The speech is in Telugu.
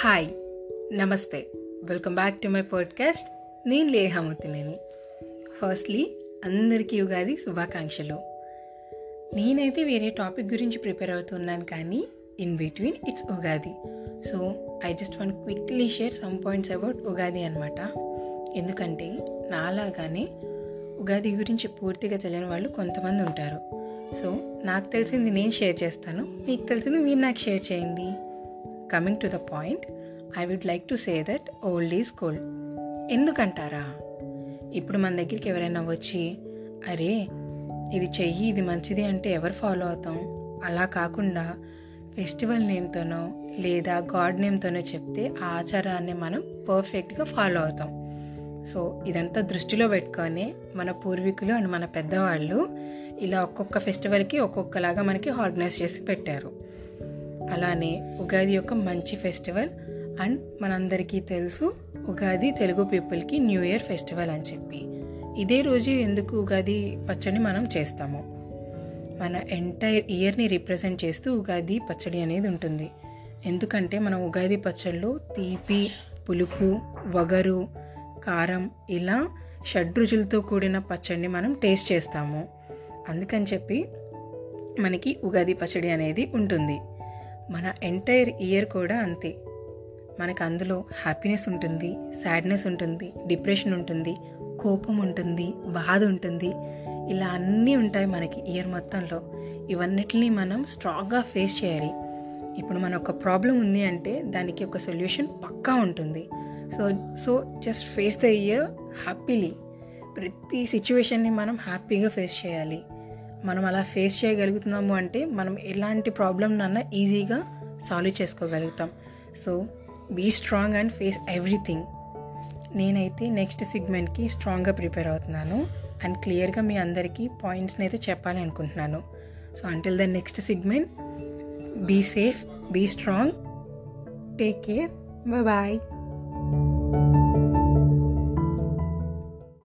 హాయ్ నమస్తే. Welcome back to my podcast నేను లేహామూర్తినేని. ఫస్ట్లీ అందరికీ ఉగాది శుభాకాంక్షలు. నేనైతే వేరే టాపిక్ గురించి ప్రిపేర్ అవుతున్నాను కానీ in between it's Ugadi. So I just want quickly share some points about Ugadi అనమాట ఎందుకంటే నాలాగానే ఉగాది గురించి పూర్తిగా తెలియని వాళ్ళు కొంతమంది ఉంటారు. సో నాకు తెలిసింది నేను షేర్ చేస్తాను. మీకు తెలిసింది మీరు నాకు షేర్ చేయండి. Coming to the point I would like to say that old is gold ఎందుకంటారా? ఇప్పుడు మన దగ్గరికి ఎవరైనా వచ్చి అరే ఇది చెయ్యి ఇది మంచిది అంటే ఎవరు ఫాలో అవుతాం? అలా కాకుండా ఫెస్టివల్ నేమ్తోనో లేదా గాడ్ నేమ్తోనో చెప్తే ఆ ఆచారాన్ని మనం పర్ఫెక్ట్గా ఫాలో అవుతాం. సో ఇదంతా దృష్టిలో పెట్టుకొని మన పూర్వీకులు అండ్ మన పెద్దవాళ్ళు ఇలా ఒక్కొక్క ఫెస్టివల్కి ఒక్కొక్కలాగా మనకి ఆర్గనైజ్ చేసి పెట్టారు. అలానే ఉగాది యొక్క మంచి ఫెస్టివల్ అండ్ మనందరికీ తెలుసు ఉగాది తెలుగు పీపుల్కి న్యూ ఇయర్ ఫెస్టివల్ అని చెప్పి. ఇదే రోజు ఎందుకు ఉగాది పచ్చడి మనం చేస్తాము? మన ఎంటైర్ ఇయర్ని రిప్రజెంట్ చేస్తూ ఉగాది పచ్చడి అనేది ఉంటుంది. ఎందుకంటే మనం ఉగాది పచ్చళ్ళు తీపి పులుపు వగరు కారం ఇలా షడ్రుచులతో కూడిన పచ్చడిని మనం టేస్ట్ చేస్తాము. అందుకని చెప్పి మనకి ఉగాది పచ్చడి అనేది ఉంటుంది. మన ఎంటైర్ ఇయర్ కూడా అంతే. మనకు అందులో హ్యాపీనెస్ ఉంటుంది సాడ్నెస్ ఉంటుంది డిప్రెషన్ ఉంటుంది కోపం ఉంటుంది బాధ ఉంటుంది. ఇలా అన్నీ ఉంటాయి మనకి ఇయర్ మొత్తంలో. ఇవన్నిటిని మనం స్ట్రాంగ్గా ఫేస్ చేయాలి. ఇప్పుడు మన ఒక ప్రాబ్లం ఉంది అంటే దానికి ఒక సొల్యూషన్ పక్కా ఉంటుంది. So so just face the year happily ప్రతి సిచ్యువేషన్ని మనం హ్యాపీగా ఫేస్ చేయాలి. మనం అలా ఫేస్ చేయగలుగుతున్నాము అంటే మనం ఎలాంటి ప్రాబ్లమ్నన్నా ఈజీగా సాల్వ్ చేసుకోగలుగుతాం. So be strong and face everything నేనైతే నెక్స్ట్ సిగ్మెంట్కి స్ట్రాంగ్గా ప్రిపేర్ అవుతున్నాను. అండ్ క్లియర్గా మీ అందరికీ పాయింట్స్ని అయితే చెప్పాలి అనుకుంటున్నాను. So until the next segment be safe be strong take care bye